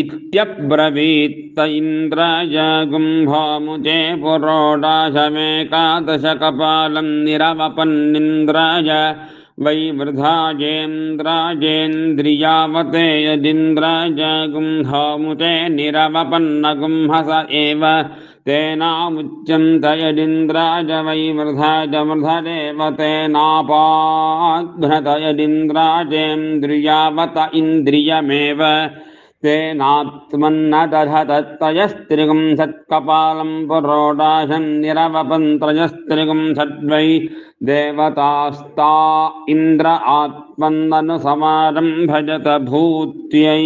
इत्यब्रवीत्त इन्द्राय गुम्भामुचे पुरोडाशमेकादशकपालं निरवपन्निन्द्राय वै वृधाजेन्द्राजेन्द्रियावते यदिन्द्राय गुम्हामुते निरवपन्नगुंहस एव तेनामुच्यन्त यदिन्द्राज वै वृधाज मृधरेव तेनापाद्भ्रत यदिन्द्राजेन्द्रियावत इन्द्रियमेव तेनात्मन्न दधतत्रयस्त्रिगुं सत्कपालं पुरोडाशं निरवपन्त्रयस्त्रिगुं सद्वै देवतास्ता इन्द्र आत्मन्ननुसमारं भजत भूत्यै